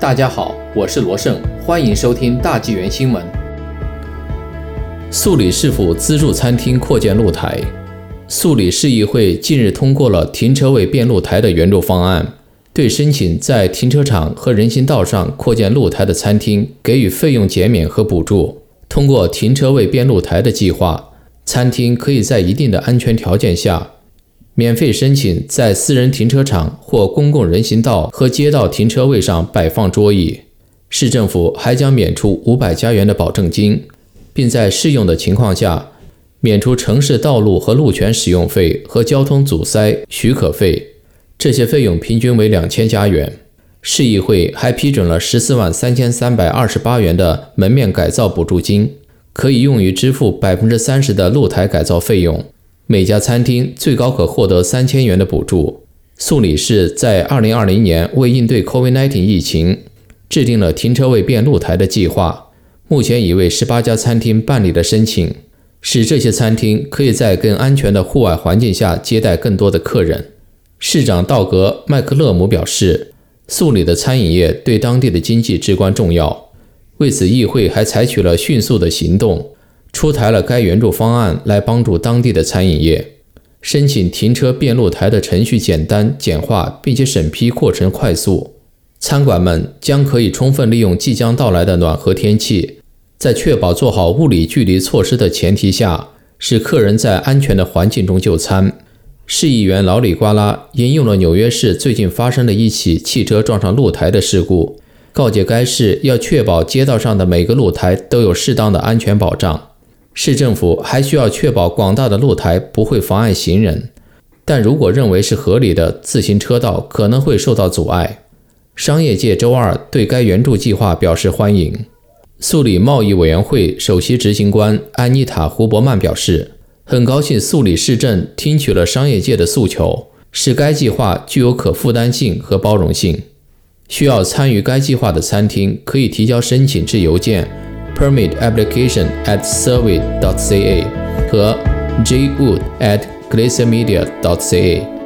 大家好，我是罗胜，欢迎收听大纪元新闻。素里市府资助餐厅扩建露台。素里市议会近日通过了停车位变露台的援助方案，对申请在停车场和人行道上扩建露台的餐厅给予费用减免和补助。通过停车位变露台的计划，餐厅可以在一定的安全条件下。免费申请在私人停车场或公共人行道和街道停车位上摆放桌椅。市政府还将免除五百加元的保证金，并在适用的情况下免除城市道路和路权使用费和交通阻塞许可费，这些费用平均为两千加元。市议会还批准了十四万三千三百二十八元的门面改造补助金，可以用于支付百分之三十的露台改造费用。每家餐厅最高可获得三千元的补助。素里市在二零二零年为应对 COVID-19 疫情，制定了停车位变露台的计划。目前已为十八家餐厅办理了申请，使这些餐厅可以在更安全的户外环境下接待更多的客人。市长道格·麦克勒姆表示，素里的餐饮业对当地的经济至关重要。为此，议会还采取了迅速的行动。出台了该援助方案来帮助当地的餐饮业。申请停车变露台的程序简单简化，并且审批过程快速。餐馆们将可以充分利用即将到来的暖和天气，在确保做好物理距离措施的前提下，使客人在安全的环境中就餐。市议员劳里瓜拉引用了纽约市最近发生的一起汽车撞上露台的事故，告诫该市要确保街道上的每个露台都有适当的安全保障。市政府还需要确保广大的露台不会妨碍行人，但如果认为是合理的自行车道可能会受到阻碍。商业界周二对该援助计划表示欢迎。素里贸易委员会首席执行官安妮塔·胡伯曼表示，很高兴素里市政听取了商业界的诉求，使该计划具有可负担性和包容性。需要参与该计划的餐厅可以提交申请至邮件。Permit application at survey.ca 和 jwood at glaciermedia.ca。